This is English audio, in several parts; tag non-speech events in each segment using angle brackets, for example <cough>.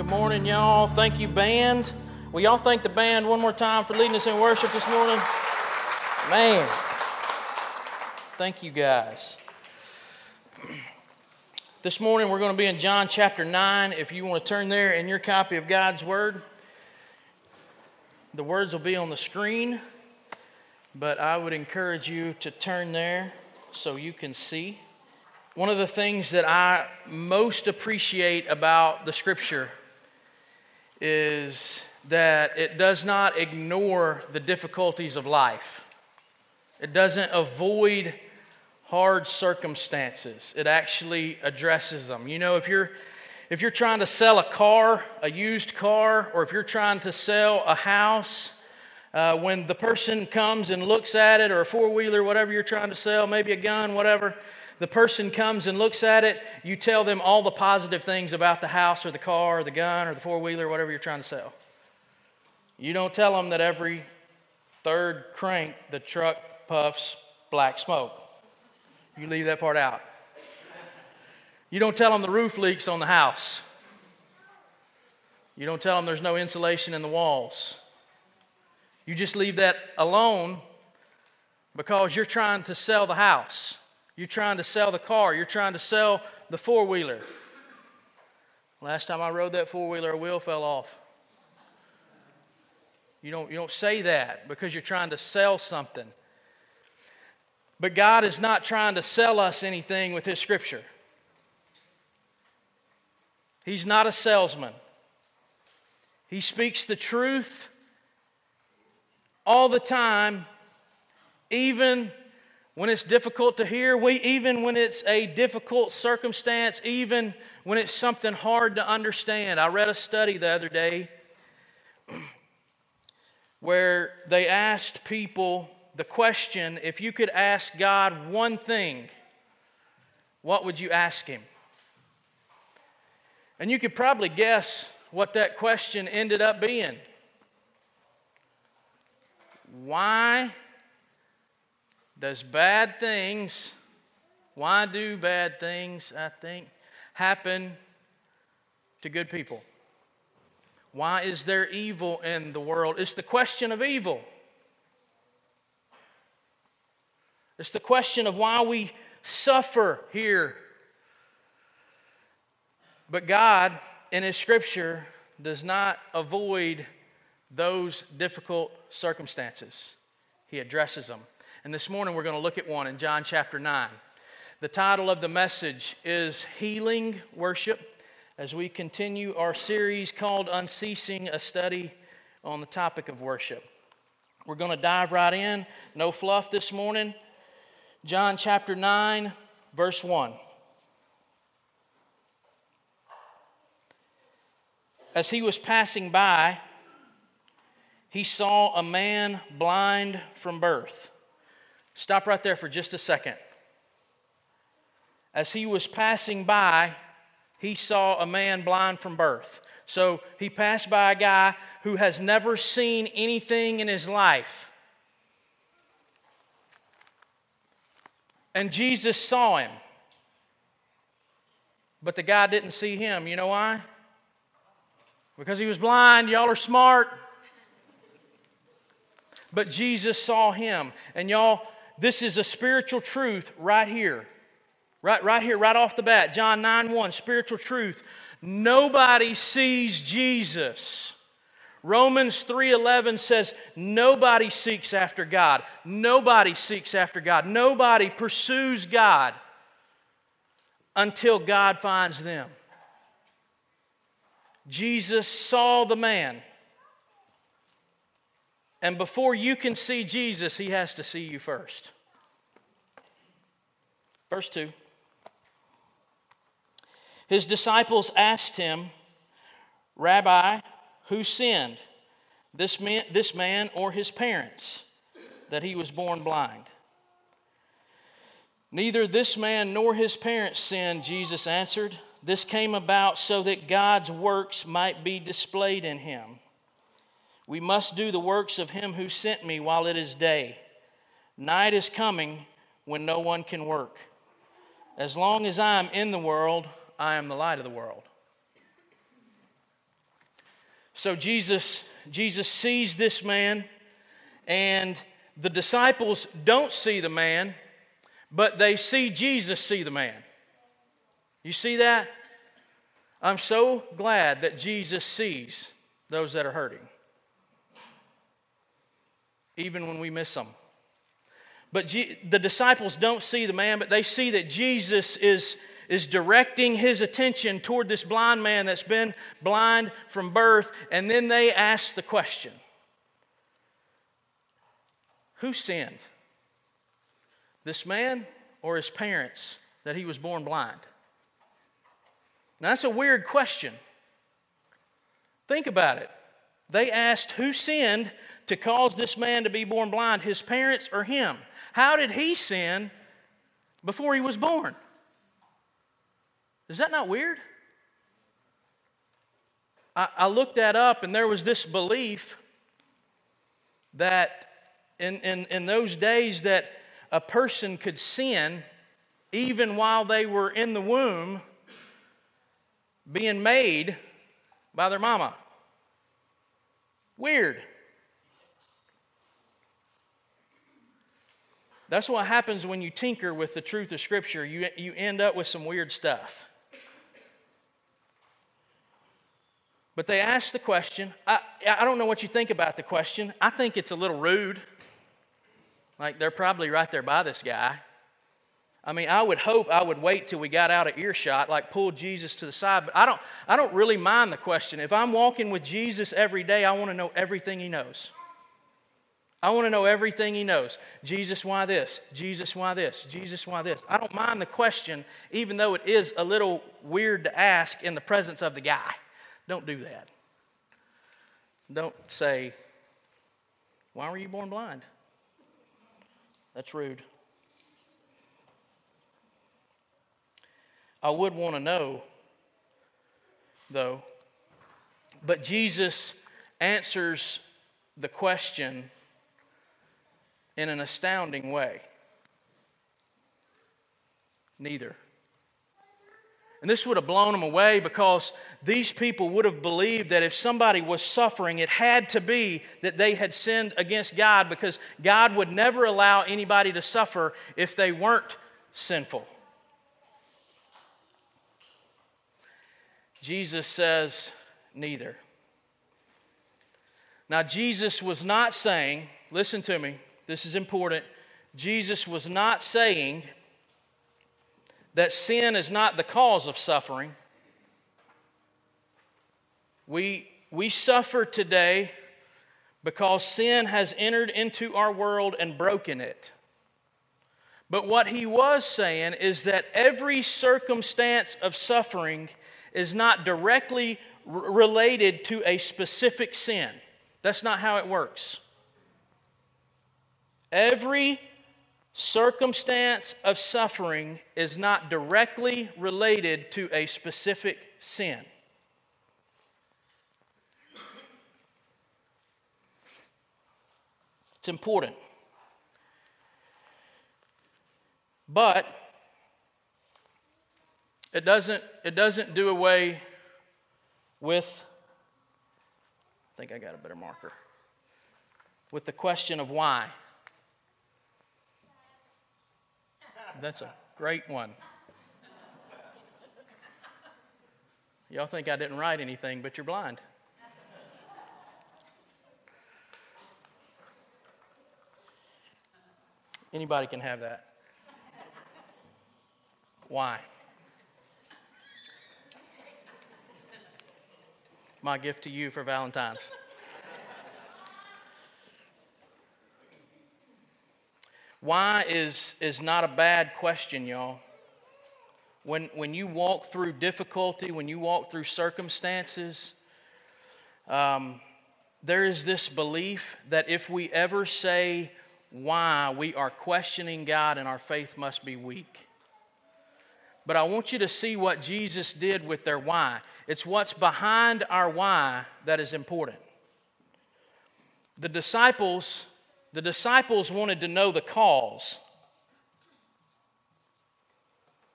Good morning, y'all. Thank you, band. Will y'all thank the band one more time for leading us in worship this morning? Man, thank you guys. This morning we're going to be in John chapter 9. If you want to turn there in your copy of God's Word, the words will be on the screen, but I would encourage you to turn there so you can see. One of the things that I most appreciate about the Scripture is that it does not ignore the difficulties of life. It doesn't avoid hard circumstances. It actually addresses them. You know, if you're if you're trying to sell a car, a used car, or if you're trying to sell a house, uh, when the person comes and looks at it, or a four wheeler, whatever you're trying to sell, maybe a gun, whatever, the person comes and looks at it, you tell them all the positive things about the house, or the car, or the gun, or the four wheeler, whatever you're trying to sell. You don't tell them that every third crank the truck puffs black smoke. You leave that part out. You don't tell them the roof leaks on the house. You don't tell them there's no insulation in the walls. You just leave that alone because you're trying to sell the house. You're trying to sell the car. You're trying to sell the four wheeler. Last time I rode that four wheeler, a wheel fell off. You don't, you don't say that because you're trying to sell something. But God is not trying to sell us anything with His scripture. He's not a salesman. He speaks the truth all the time, even when it's difficult to hear, we, even when it's a difficult circumstance, even when it's something hard to understand. I read a study the other day <clears throat> where they asked people the question if you could ask God one thing, what would you ask Him? And you could probably guess what that question ended up being. Why does bad things, why do bad things, I think, happen to good people? Why is there evil in the world? It's the question of evil. It's the question of why we suffer here but God, in His scripture, does not avoid those difficult circumstances, He addresses them. And this morning we're going to look at one in John chapter 9. The title of the message is Healing Worship as we continue our series called Unceasing, a study on the topic of worship. We're going to dive right in, no fluff this morning. John chapter 9, verse 1. As he was passing by, he saw a man blind from birth. Stop right there for just a second. As he was passing by, he saw a man blind from birth. So he passed by a guy who has never seen anything in his life. And Jesus saw him. But the guy didn't see him. You know why? because he was blind. Y'all are smart. But Jesus saw him. And y'all, this is a spiritual truth right here. Right, right here, right off the bat. John 9 1, spiritual truth. Nobody sees Jesus. Romans 3:11 says nobody seeks after God. Nobody seeks after God. Nobody pursues God until God finds them. Jesus saw the man. And before you can see Jesus, he has to see you first. Verse 2. His disciples asked him, Rabbi, who sinned, this man, this man or his parents, that he was born blind? Neither this man nor his parents sinned, Jesus answered. This came about so that God's works might be displayed in him. We must do the works of him who sent me while it is day. Night is coming when no one can work. As long as I am in the world, I am the light of the world. So Jesus, Jesus sees this man, and the disciples don't see the man, but they see Jesus see the man. You see that? I'm so glad that Jesus sees those that are hurting, even when we miss them. But G- the disciples don't see the man, but they see that Jesus is, is directing his attention toward this blind man that's been blind from birth. And then they ask the question Who sinned? This man or his parents that he was born blind? Now, that's a weird question. Think about it. They asked who sinned to cause this man to be born blind, his parents or him? How did he sin before he was born? Is that not weird? I, I looked that up, and there was this belief that in, in, in those days that a person could sin even while they were in the womb being made by their mama. Weird. That's what happens when you tinker with the truth of Scripture. You, you end up with some weird stuff. But they asked the question. I, I don't know what you think about the question. I think it's a little rude. Like they're probably right there by this guy. I mean, I would hope I would wait till we got out of earshot, like pull Jesus to the side. But I don't, I don't really mind the question. If I'm walking with Jesus every day, I want to know everything he knows. I want to know everything he knows. Jesus, why this? Jesus, why this? Jesus, why this? I don't mind the question, even though it is a little weird to ask in the presence of the guy. Don't do that. Don't say, Why were you born blind? That's rude. I would want to know, though, but Jesus answers the question in an astounding way? Neither. And this would have blown them away because these people would have believed that if somebody was suffering, it had to be that they had sinned against God because God would never allow anybody to suffer if they weren't sinful. Jesus says, neither. Now, Jesus was not saying, listen to me, this is important. Jesus was not saying that sin is not the cause of suffering. We, we suffer today because sin has entered into our world and broken it. But what he was saying is that every circumstance of suffering is not directly r- related to a specific sin. That's not how it works. Every circumstance of suffering is not directly related to a specific sin. It's important. But it doesn't, it doesn't do away with, I think I got a better marker, with the question of why. That's a great one. Y'all think I didn't write anything, but you're blind. Anybody can have that. Why? My gift to you for Valentine's. Why is, is not a bad question, y'all. When, when you walk through difficulty, when you walk through circumstances, um, there is this belief that if we ever say why, we are questioning God and our faith must be weak. But I want you to see what Jesus did with their why. It's what's behind our why that is important. The disciples the disciples wanted to know the cause.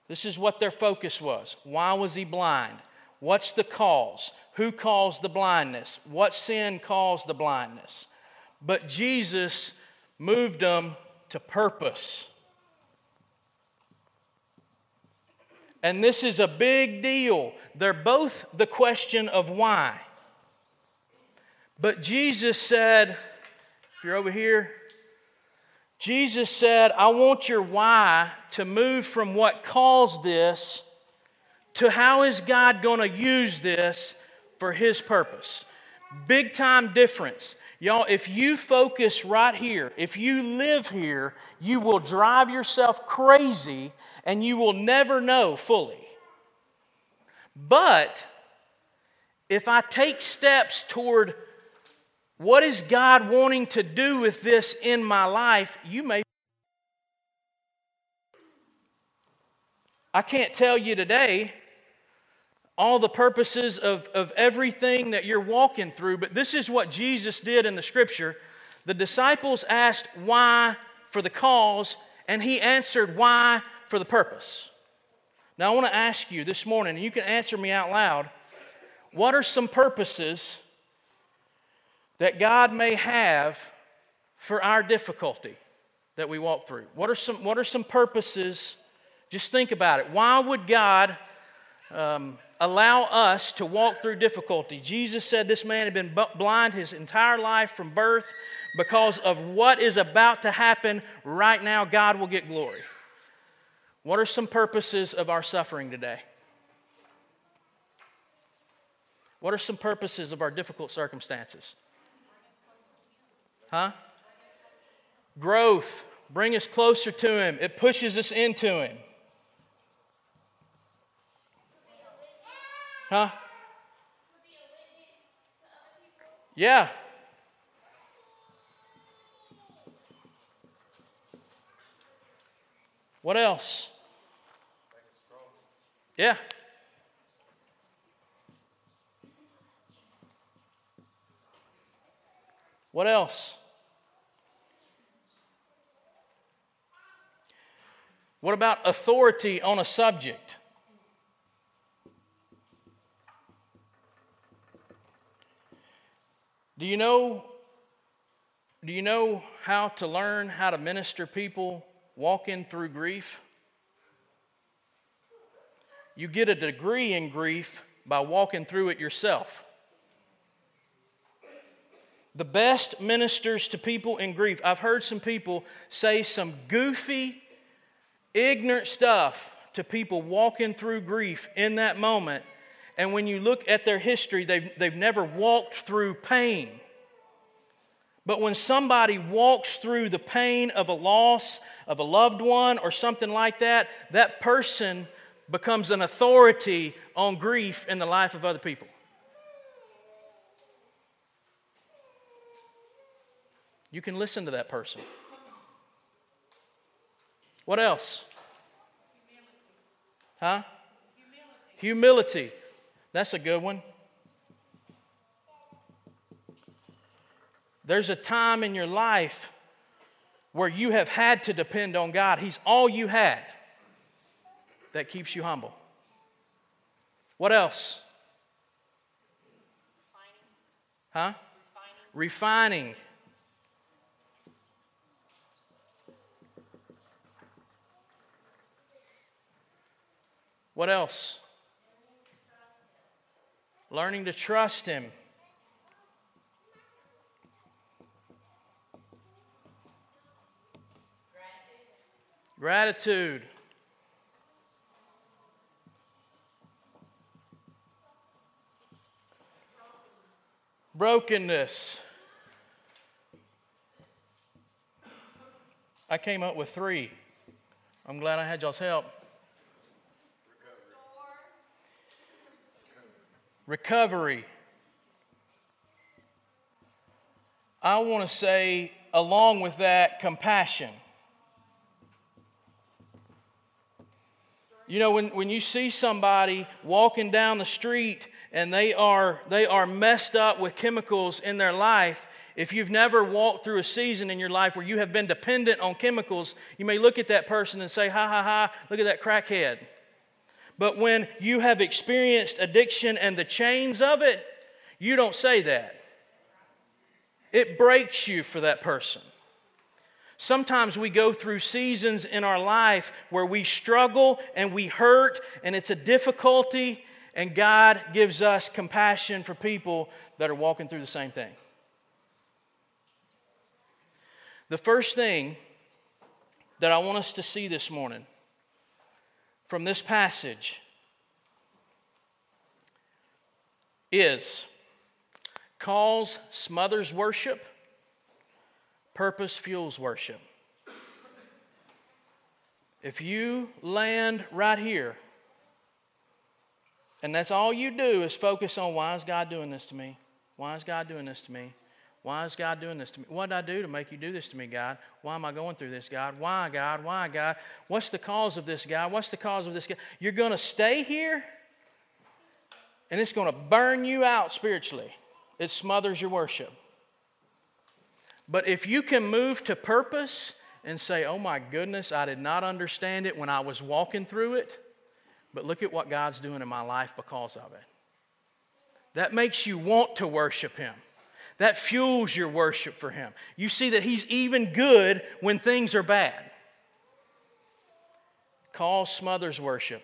This is what their focus was. Why was he blind? What's the cause? Who caused the blindness? What sin caused the blindness? But Jesus moved them to purpose. And this is a big deal. They're both the question of why. But Jesus said, if you're over here, Jesus said, I want your why to move from what caused this to how is God going to use this for His purpose. Big time difference. Y'all, if you focus right here, if you live here, you will drive yourself crazy and you will never know fully. But if I take steps toward what is God wanting to do with this in my life? You may. I can't tell you today all the purposes of, of everything that you're walking through, but this is what Jesus did in the scripture. The disciples asked why for the cause, and he answered why for the purpose. Now, I want to ask you this morning, and you can answer me out loud what are some purposes that God may have for our difficulty that we walk through? What are some, what are some purposes? Just think about it. Why would God um, allow us to walk through difficulty? Jesus said this man had been blind his entire life from birth. Because of what is about to happen right now, God will get glory. What are some purposes of our suffering today? What are some purposes of our difficult circumstances? Huh? Growth. Bring us closer to Him. It pushes us into Him. Huh? Yeah. What else? Yeah. What else? What about authority on a subject? Do you know do you know how to learn how to minister people walking through grief? You get a degree in grief by walking through it yourself. The best ministers to people in grief. I've heard some people say some goofy, ignorant stuff to people walking through grief in that moment. And when you look at their history, they've, they've never walked through pain. But when somebody walks through the pain of a loss of a loved one or something like that, that person becomes an authority on grief in the life of other people. You can listen to that person. What else? Huh? Humility. That's a good one. There's a time in your life where you have had to depend on God. He's all you had. That keeps you humble. What else? Huh? Refining. Refining. What else? Learning to trust Him. Gratitude. Brokenness. I came up with three. I'm glad I had y'all's help. recovery. I want to say, along with that, compassion. You know, when, when you see somebody walking down the street and they are, they are messed up with chemicals in their life, if you've never walked through a season in your life where you have been dependent on chemicals, you may look at that person and say, ha ha ha, look at that crackhead. But when you have experienced addiction and the chains of it, you don't say that. It breaks you for that person. Sometimes we go through seasons in our life where we struggle and we hurt and it's a difficulty, and God gives us compassion for people that are walking through the same thing. The first thing that I want us to see this morning from this passage is cause smothers worship, purpose fuels worship. If you land right here, and that's all you do is focus on why is God doing this to me? Why is God doing this to me? Why is God doing this to me? What did I do to make you do this to me, God? Why am I going through this, God? Why, God? Why, God? What's the cause of this, God? What's the cause of this, God? You're going to stay here and it's going to burn you out spiritually. It smothers your worship. But if you can move to purpose and say, oh my goodness, I did not understand it when I was walking through it, but look at what God's doing in my life because of it. That makes you want to worship Him. That fuels your worship for Him. You see that He's even good when things are bad. Cause smothers worship,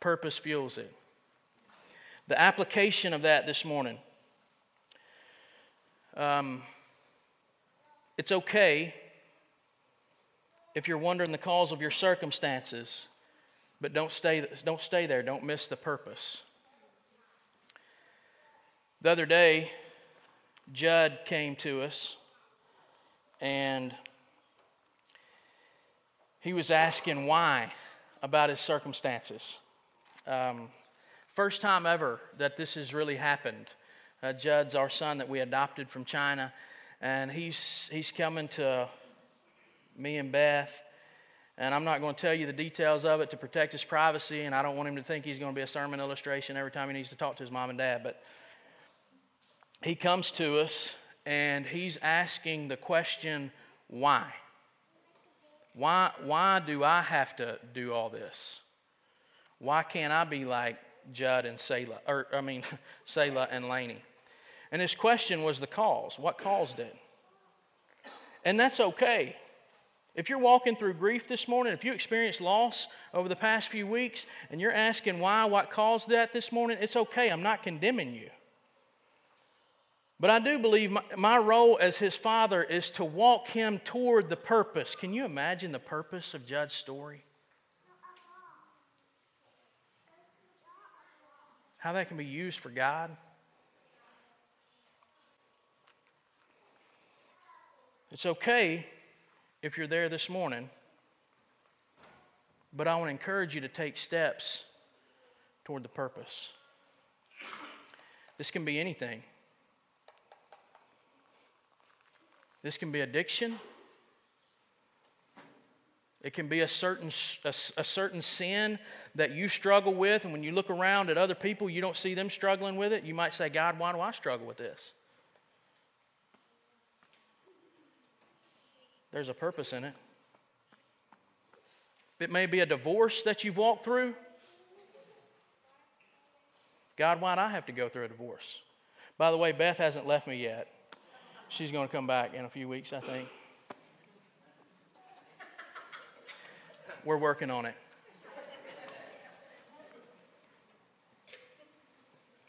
purpose fuels it. The application of that this morning. Um, it's okay if you're wondering the cause of your circumstances, but don't stay, don't stay there. Don't miss the purpose. The other day, Judd came to us and he was asking why about his circumstances. Um, first time ever that this has really happened. Uh, Judd's our son that we adopted from China, and he's, he's coming to me and Beth. And I'm not going to tell you the details of it to protect his privacy, and I don't want him to think he's going to be a sermon illustration every time he needs to talk to his mom and dad. But he comes to us and he's asking the question, why? Why, why do I have to do all this? Why can't I be like Judd and Selah, or I mean, <laughs> Selah and Laney? And his question was the cause. What caused it? And that's okay. If you're walking through grief this morning, if you experienced loss over the past few weeks, and you're asking why, what caused that this morning, it's okay. I'm not condemning you. But I do believe my, my, role as his father is to walk him toward the purpose. Can you imagine the purpose of Judd's story? How that can be used for God? It's okay if you're there this morning, but I want to encourage you to take steps toward the purpose. This can be anything. This can be addiction. It can be a certain, a, a, certain sin that you struggle with, and when you look around at other people, you don't see them struggling with it. You might say, God, why do I struggle with this? There's a purpose in it. It may be a divorce that you've walked through. God, why do I have to go through a divorce? By the way, Beth hasn't left me yet. She's going to come back in a few weeks, I think. We're working on it.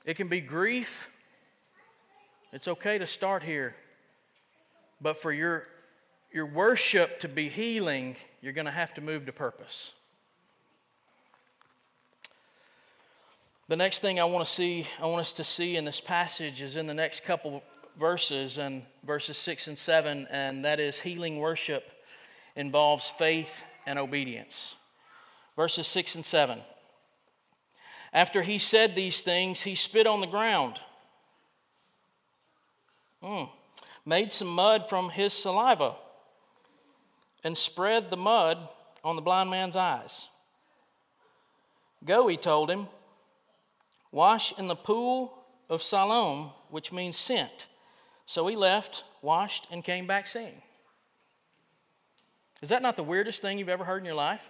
It can be grief. It's okay to start here. But for your, your worship to be healing, you're going to have to move to purpose. The next thing I want to see, I want us to see in this passage is in the next couple verses and verses 6 and 7, and that is healing worship involves faith and obedience. Verses 6 and 7. After he said these things, he spit on the ground, mm, made some mud from his saliva, and spread the mud on the blind man's eyes. Go, he told him, wash in the pool of Siloam, which means sent. So he left, washed, and came back seeing. Is that not the weirdest thing you've ever heard in your life?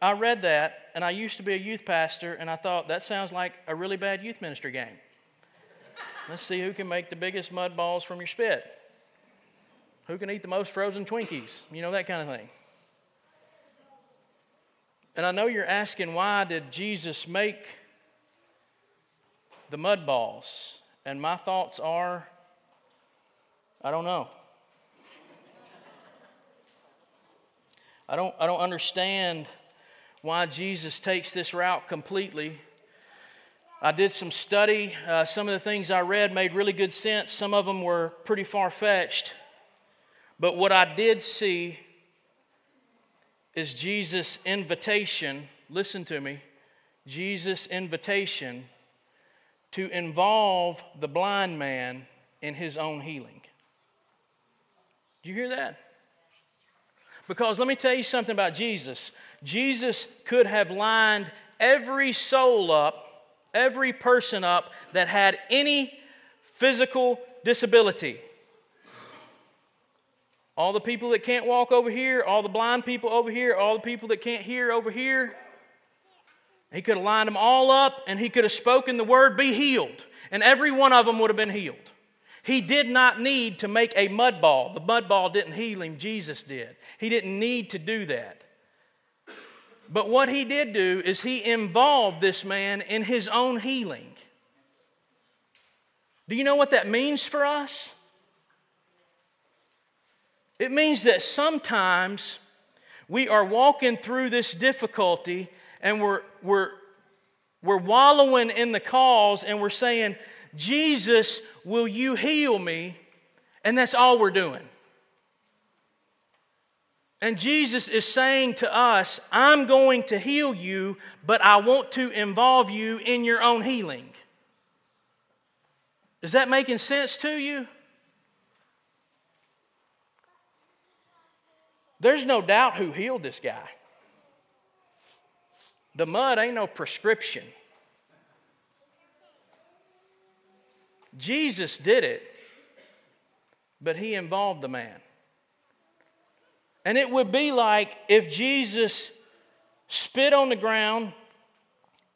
I read that, and I used to be a youth pastor, and I thought that sounds like a really bad youth ministry game. Let's see who can make the biggest mud balls from your spit. Who can eat the most frozen Twinkies? You know, that kind of thing. And I know you're asking why did Jesus make the mud balls? And my thoughts are I don't know. I don't, I don't understand why Jesus takes this route completely. I did some study. Uh, some of the things I read made really good sense. Some of them were pretty far fetched. But what I did see is Jesus' invitation. Listen to me. Jesus' invitation to involve the blind man in his own healing. Do you hear that? Because let me tell you something about Jesus. Jesus could have lined every soul up, every person up that had any physical disability. All the people that can't walk over here, all the blind people over here, all the people that can't hear over here. He could have lined them all up and he could have spoken the word, be healed. And every one of them would have been healed. He did not need to make a mud ball. The mud ball didn't heal him, Jesus did. He didn't need to do that. But what he did do is he involved this man in his own healing. Do you know what that means for us? It means that sometimes we are walking through this difficulty and we're, we're, we're wallowing in the cause and we're saying, Jesus, will you heal me? And that's all we're doing. And Jesus is saying to us, I'm going to heal you, but I want to involve you in your own healing. Is that making sense to you? There's no doubt who healed this guy. The mud ain't no prescription. Jesus did it, but he involved the man. And it would be like if Jesus spit on the ground,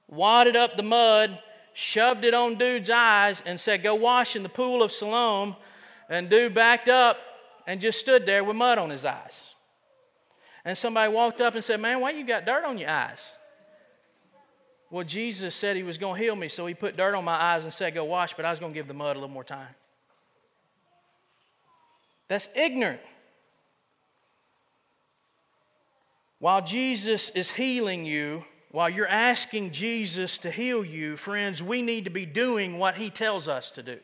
wadded up the mud, shoved it on dude's eyes, and said, Go wash in the pool of Siloam. And dude backed up and just stood there with mud on his eyes. And somebody walked up and said, Man, why you got dirt on your eyes? Well, Jesus said he was going to heal me, so he put dirt on my eyes and said, Go wash, but I was going to give the mud a little more time. That's ignorant. While Jesus is healing you, while you're asking Jesus to heal you, friends, we need to be doing what he tells us to do.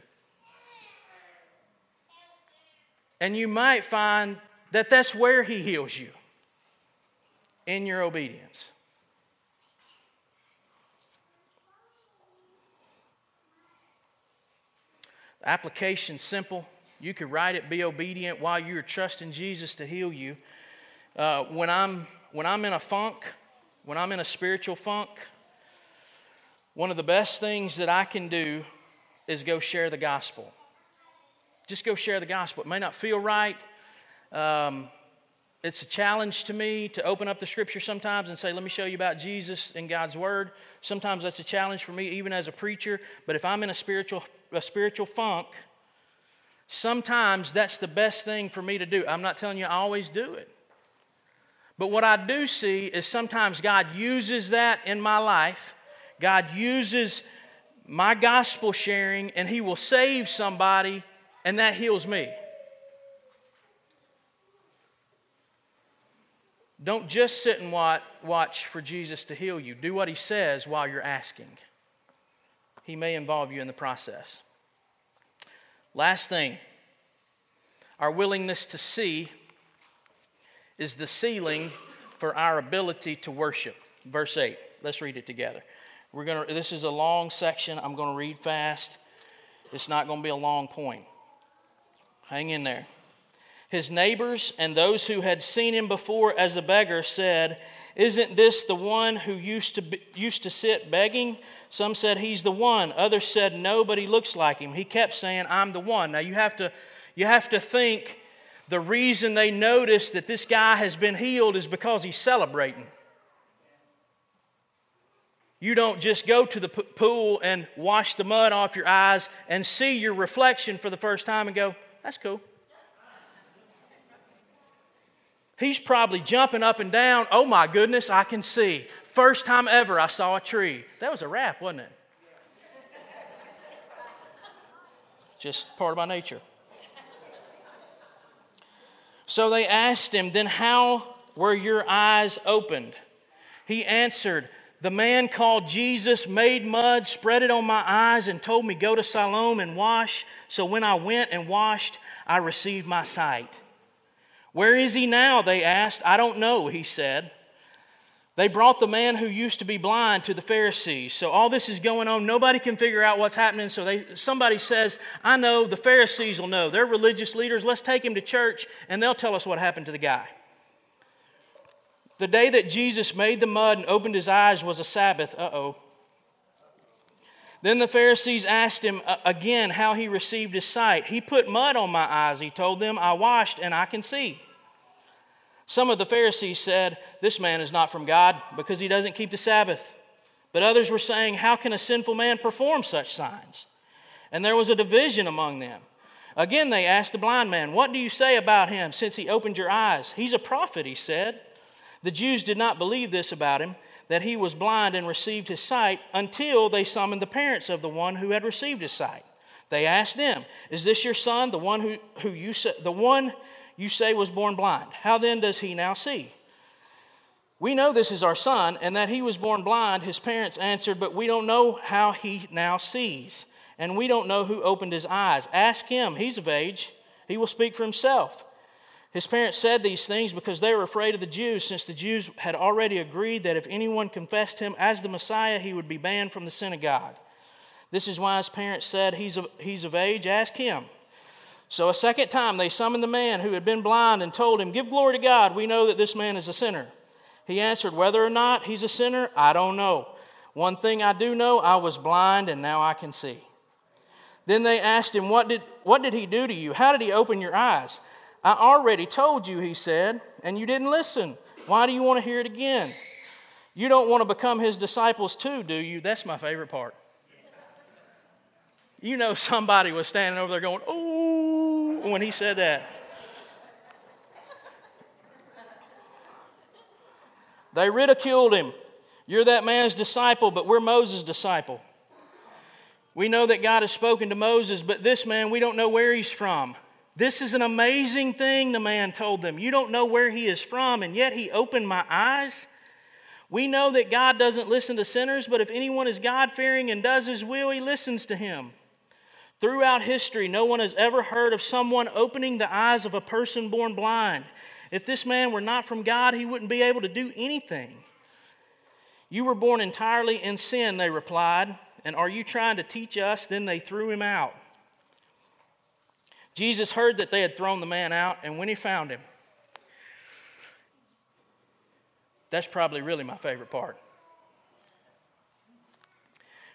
And you might find that that's where he heals you in your obedience. The application simple. You could write it, be obedient while you're trusting Jesus to heal you. Uh, when, I'm, when I'm in a funk, when I'm in a spiritual funk, one of the best things that I can do is go share the gospel. Just go share the gospel. It may not feel right. Um, it's a challenge to me to open up the scripture sometimes and say, let me show you about Jesus in God's word. Sometimes that's a challenge for me, even as a preacher. But if I'm in a spiritual, a spiritual funk, sometimes that's the best thing for me to do. I'm not telling you I always do it. But what I do see is sometimes God uses that in my life. God uses my gospel sharing, and He will save somebody, and that heals me. Don't just sit and watch for Jesus to heal you. Do what he says while you're asking. He may involve you in the process. Last thing our willingness to see is the ceiling for our ability to worship. Verse 8. Let's read it together. We're gonna, this is a long section. I'm going to read fast. It's not going to be a long point. Hang in there. His neighbors and those who had seen him before as a beggar said, Isn't this the one who used to, be, used to sit begging? Some said, He's the one. Others said, No, but he looks like him. He kept saying, I'm the one. Now you have to, you have to think the reason they noticed that this guy has been healed is because he's celebrating. You don't just go to the pool and wash the mud off your eyes and see your reflection for the first time and go, that's cool. He's probably jumping up and down. Oh my goodness, I can see. First time ever I saw a tree. That was a rap, wasn't it? Just part of my nature. So they asked him, Then how were your eyes opened? He answered, The man called Jesus made mud, spread it on my eyes, and told me, Go to Siloam and wash. So when I went and washed, I received my sight. Where is he now? They asked. I don't know, he said. They brought the man who used to be blind to the Pharisees. So all this is going on. Nobody can figure out what's happening. So they, somebody says, I know, the Pharisees will know. They're religious leaders. Let's take him to church and they'll tell us what happened to the guy. The day that Jesus made the mud and opened his eyes was a Sabbath. Uh oh. Then the Pharisees asked him uh, again how he received his sight. He put mud on my eyes, he told them. I washed and I can see. Some of the Pharisees said, This man is not from God because he doesn't keep the Sabbath. But others were saying, How can a sinful man perform such signs? And there was a division among them. Again, they asked the blind man, What do you say about him since he opened your eyes? He's a prophet, he said. The Jews did not believe this about him, that he was blind and received his sight, until they summoned the parents of the one who had received his sight. They asked them, Is this your son, the one who, who you the one you say was born blind. How then does he now see? We know this is our son, and that he was born blind. His parents answered, But we don't know how he now sees, and we don't know who opened his eyes. Ask him, he's of age, he will speak for himself. His parents said these things because they were afraid of the Jews, since the Jews had already agreed that if anyone confessed him as the Messiah, he would be banned from the synagogue. This is why his parents said, He's of, he's of age, ask him. So a second time they summoned the man who had been blind and told him, Give glory to God, we know that this man is a sinner. He answered, Whether or not he's a sinner, I don't know. One thing I do know, I was blind and now I can see. Then they asked him, What did, what did he do to you? How did he open your eyes? I already told you, he said, and you didn't listen. Why do you want to hear it again? You don't want to become his disciples too, do you? That's my favorite part. You know, somebody was standing over there going, Ooh, when he said that. They ridiculed him. You're that man's disciple, but we're Moses' disciple. We know that God has spoken to Moses, but this man, we don't know where he's from. This is an amazing thing, the man told them. You don't know where he is from, and yet he opened my eyes. We know that God doesn't listen to sinners, but if anyone is God fearing and does his will, he listens to him. Throughout history, no one has ever heard of someone opening the eyes of a person born blind. If this man were not from God, he wouldn't be able to do anything. You were born entirely in sin, they replied. And are you trying to teach us? Then they threw him out. Jesus heard that they had thrown the man out, and when he found him, that's probably really my favorite part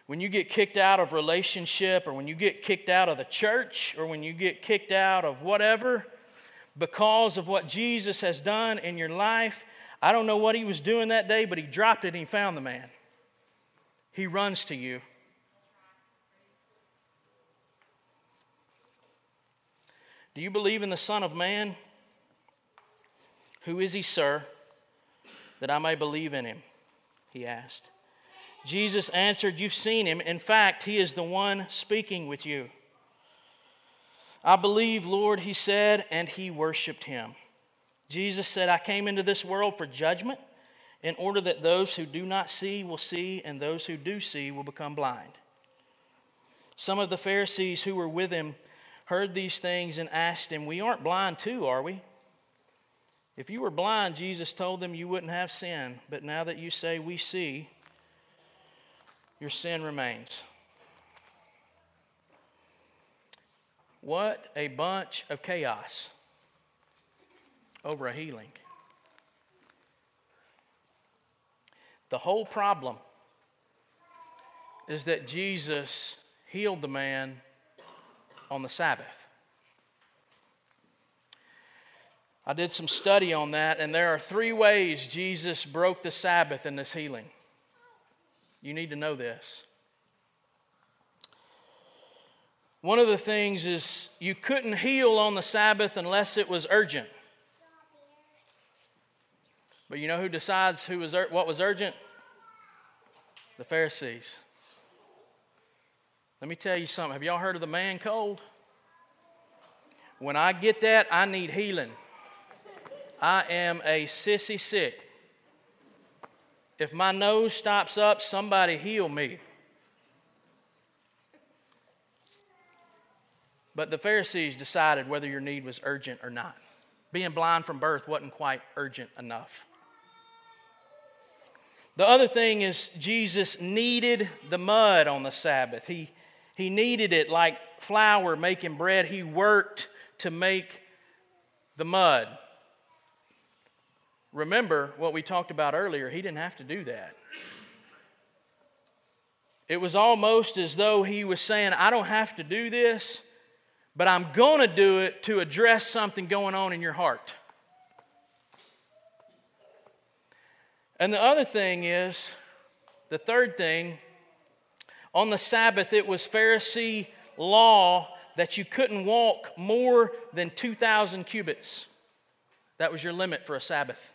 when you get kicked out of relationship or when you get kicked out of the church or when you get kicked out of whatever because of what Jesus has done in your life, I don't know what he was doing that day, but he dropped it and he found the man. He runs to you. Do you believe in the Son of Man? Who is he, sir, that I may believe in him? He asked. Jesus answered, You've seen him. In fact, he is the one speaking with you. I believe, Lord, he said, and he worshiped him. Jesus said, I came into this world for judgment in order that those who do not see will see, and those who do see will become blind. Some of the Pharisees who were with him heard these things and asked him, We aren't blind too, are we? If you were blind, Jesus told them you wouldn't have sin, but now that you say we see, your sin remains. What a bunch of chaos over a healing. The whole problem is that Jesus healed the man on the Sabbath. I did some study on that, and there are three ways Jesus broke the Sabbath in this healing. You need to know this. One of the things is you couldn't heal on the Sabbath unless it was urgent. But you know who decides who was what was urgent? The Pharisees. Let me tell you something. Have y'all heard of the man cold? When I get that, I need healing. I am a sissy sick. If my nose stops up, somebody heal me. But the Pharisees decided whether your need was urgent or not. Being blind from birth wasn't quite urgent enough. The other thing is, Jesus kneaded the mud on the Sabbath. He, he kneaded it like flour making bread. He worked to make the mud. Remember what we talked about earlier, he didn't have to do that. It was almost as though he was saying, I don't have to do this, but I'm going to do it to address something going on in your heart. And the other thing is, the third thing, on the Sabbath, it was Pharisee law that you couldn't walk more than 2,000 cubits. That was your limit for a Sabbath.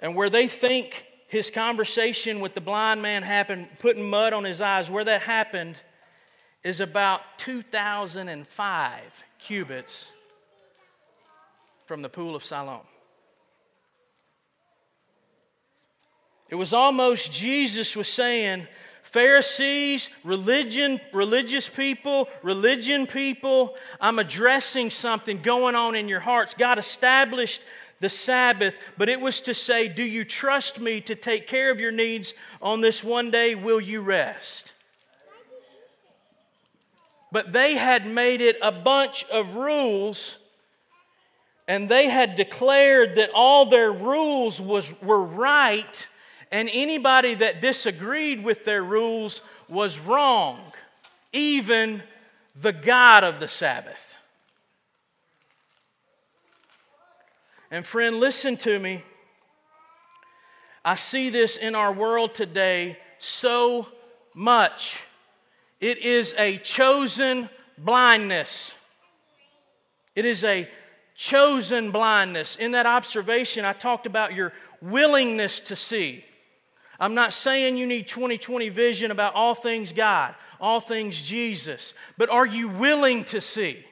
And where they think his conversation with the blind man happened, putting mud on his eyes, where that happened is about 2005 cubits from the pool of Siloam. It was almost Jesus was saying, Pharisees, religion, religious people, religion people, I'm addressing something going on in your hearts. God established the Sabbath, but it was to say, Do you trust me to take care of your needs on this one day? Will you rest? But they had made it a bunch of rules, and they had declared that all their rules was, were right, and anybody that disagreed with their rules was wrong, even the God of the Sabbath. And friend, listen to me. I see this in our world today so much. It is a chosen blindness. It is a chosen blindness. In that observation, I talked about your willingness to see. I'm not saying you need 2020 vision about all things God, all things Jesus, but are you willing to see?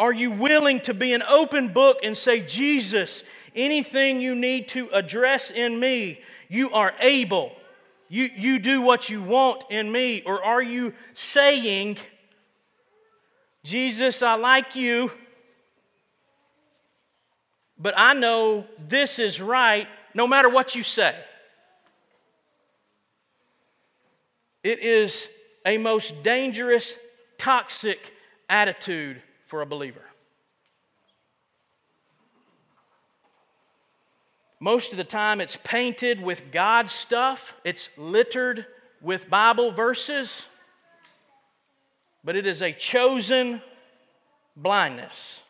Are you willing to be an open book and say, Jesus, anything you need to address in me, you are able. You, you do what you want in me. Or are you saying, Jesus, I like you, but I know this is right no matter what you say? It is a most dangerous, toxic attitude for a believer. Most of the time, it's painted with God stuff, it's littered with Bible verses, but it is a chosen blindness.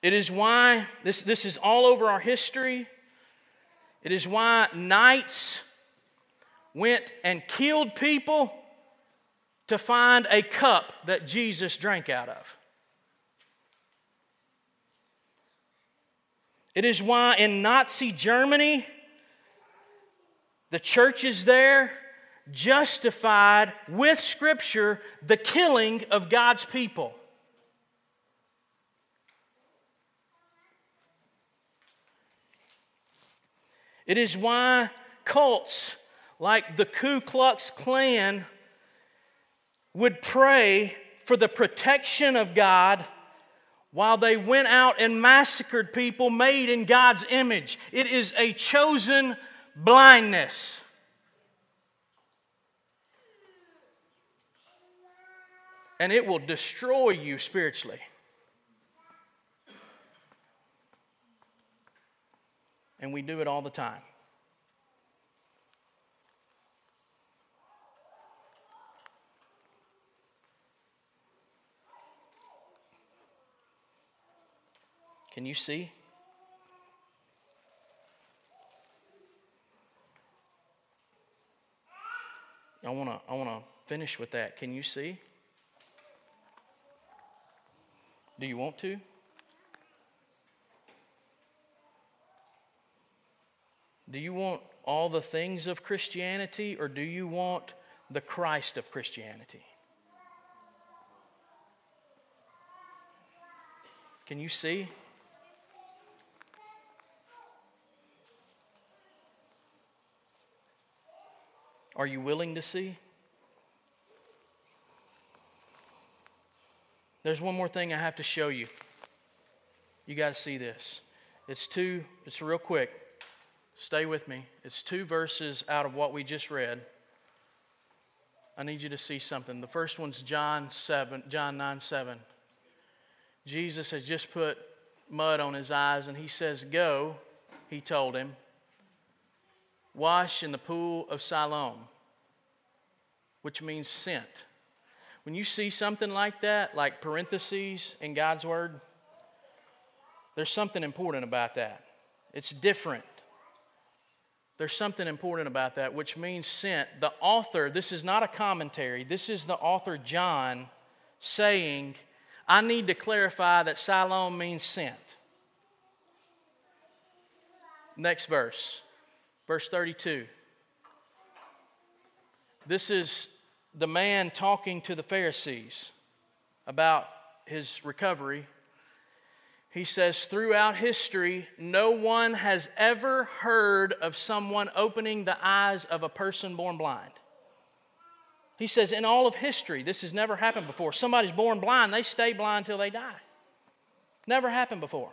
It is why, this, this is all over our history. It is why knights went and killed people to find a cup that Jesus drank out of. It is why in Nazi Germany, the churches there justified with Scripture the killing of God's people. It is why cults like the Ku Klux Klan would pray for the protection of God while they went out and massacred people made in God's image. It is a chosen blindness. And it will destroy you spiritually. And we do it all the time. Can you see? I want to I wanna finish with that. Can you see? Do you want to? Do you want all the things of Christianity or do you want the Christ of Christianity? Can you see? Are you willing to see? There's one more thing I have to show you. You got to see this. It's two, it's real quick. Stay with me. It's two verses out of what we just read. I need you to see something. The first one's John 7, John 9 7. Jesus has just put mud on his eyes and he says, Go, he told him, wash in the pool of Siloam, which means sent. When you see something like that, like parentheses in God's word, there's something important about that. It's different. There's something important about that, which means sent. The author, this is not a commentary, this is the author John saying, I need to clarify that Siloam means sent. Next verse, verse 32. This is the man talking to the Pharisees about his recovery, he says, Throughout history, no one has ever heard of someone opening the eyes of a person born blind. He says, In all of history, this has never happened before. Somebody's born blind, they stay blind till they die. Never happened before.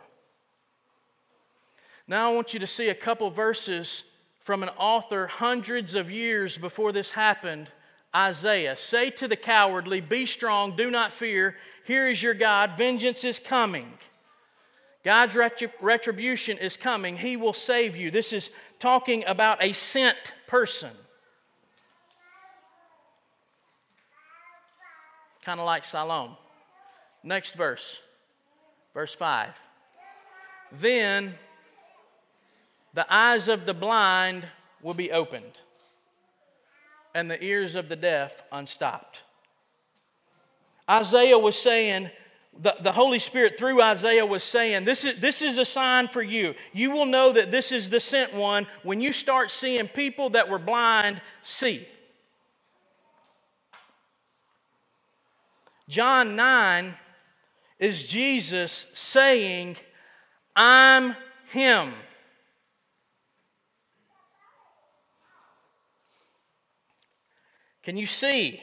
Now, I want you to see a couple verses from an author hundreds of years before this happened Isaiah, say to the cowardly, Be strong, do not fear. Here is your God. Vengeance is coming. God's retribution is coming. He will save you. This is talking about a sent person. Kind of like Siloam. Next verse, verse 5. Then the eyes of the blind will be opened and the ears of the deaf unstopped. Isaiah was saying, the, the Holy Spirit through Isaiah was saying, this is, this is a sign for you. You will know that this is the sent one when you start seeing people that were blind see. John 9 is Jesus saying, I'm Him. Can you see?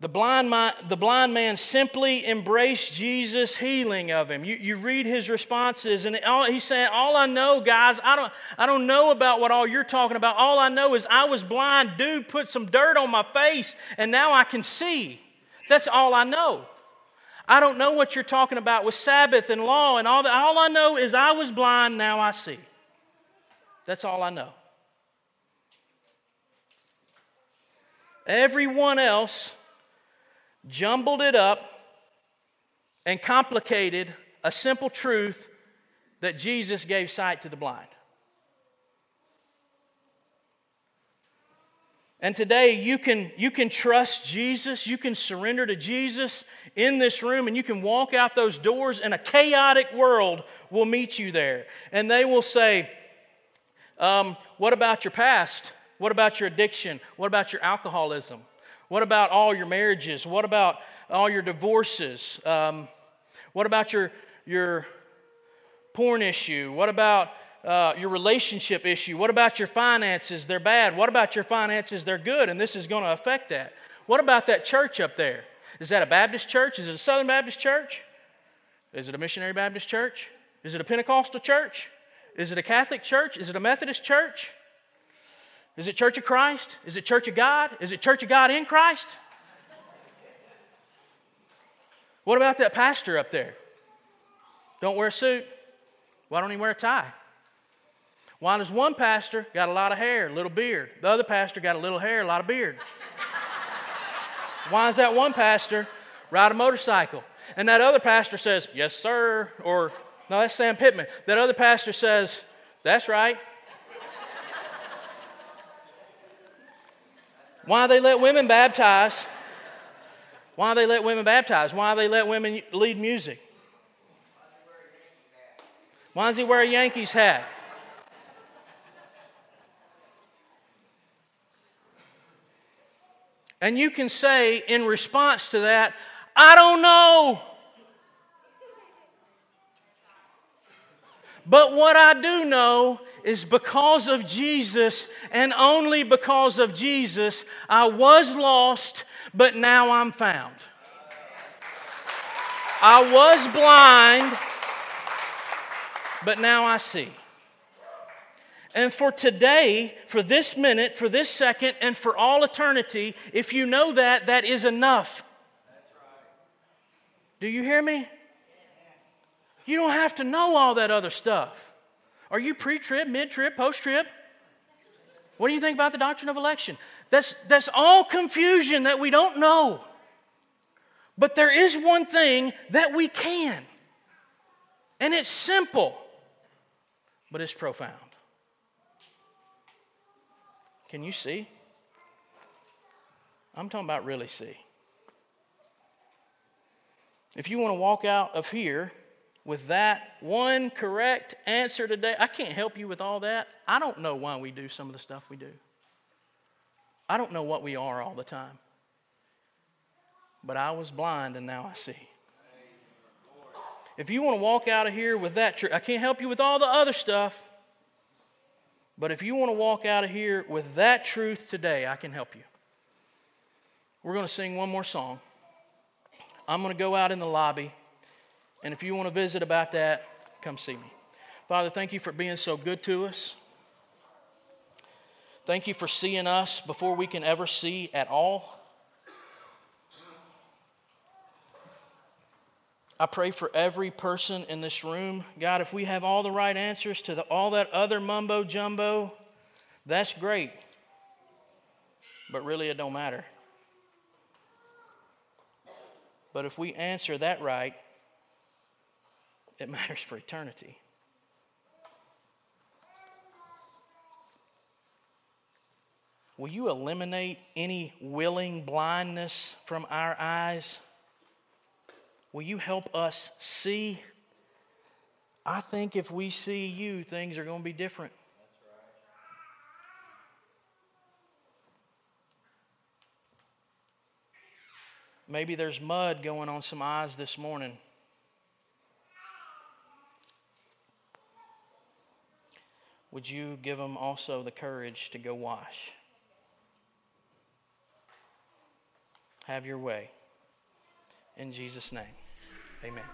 The blind, man, the blind man simply embraced Jesus' healing of him. You, you read his responses, and all, he's saying, All I know, guys, I don't, I don't know about what all you're talking about. All I know is I was blind. Dude put some dirt on my face, and now I can see. That's all I know. I don't know what you're talking about with Sabbath and law and all that. All I know is I was blind, now I see. That's all I know. Everyone else jumbled it up and complicated a simple truth that Jesus gave sight to the blind. And today you can, you can trust Jesus, you can surrender to Jesus in this room, and you can walk out those doors, and a chaotic world will meet you there. And they will say, um, what about your past? What about your addiction? What about your alcoholism? What about all your marriages? What about all your divorces? Um, what about your, your porn issue? What about uh, your relationship issue? What about your finances? They're bad. What about your finances? They're good, and this is going to affect that. What about that church up there? Is that a Baptist church? Is it a Southern Baptist church? Is it a missionary Baptist church? Is it a Pentecostal church? Is it a Catholic church? Is it a Methodist church? Is it Church of Christ? Is it Church of God? Is it Church of God in Christ? What about that pastor up there? Don't wear a suit. Why don't he wear a tie? Why does one pastor got a lot of hair, a little beard? The other pastor got a little hair, a lot of beard. Why does that one pastor ride a motorcycle? And that other pastor says, Yes, sir, or no, that's Sam Pittman. That other pastor says, That's right. Why they let women baptize? Why they let women baptize? Why they let women lead music? Why does he wear a Yankees hat? And you can say in response to that, I don't know. But what I do know is because of Jesus and only because of Jesus, I was lost, but now I'm found. I was blind, but now I see. And for today, for this minute, for this second, and for all eternity, if you know that, that is enough. Do you hear me? You don't have to know all that other stuff. Are you pre trib, mid trib, post trib? What do you think about the doctrine of election? That's, that's all confusion that we don't know. But there is one thing that we can, and it's simple, but it's profound. Can you see? I'm talking about really see. If you want to walk out of here with that one correct answer today, I can't help you with all that. I don't know why we do some of the stuff we do. I don't know what we are all the time. But I was blind and now I see. If you want to walk out of here with that truth, I can't help you with all the other stuff. But if you want to walk out of here with that truth today, I can help you. We're going to sing one more song. I'm going to go out in the lobby. And if you want to visit about that, come see me. Father, thank you for being so good to us. Thank you for seeing us before we can ever see at all. I pray for every person in this room. God, if we have all the right answers to the, all that other mumbo jumbo, that's great. But really, it don't matter. But if we answer that right, it matters for eternity. Will you eliminate any willing blindness from our eyes? Will you help us see? I think if we see you, things are going to be different. Maybe there's mud going on some eyes this morning. Would you give them also the courage to go wash? Have your way. In Jesus' name, amen.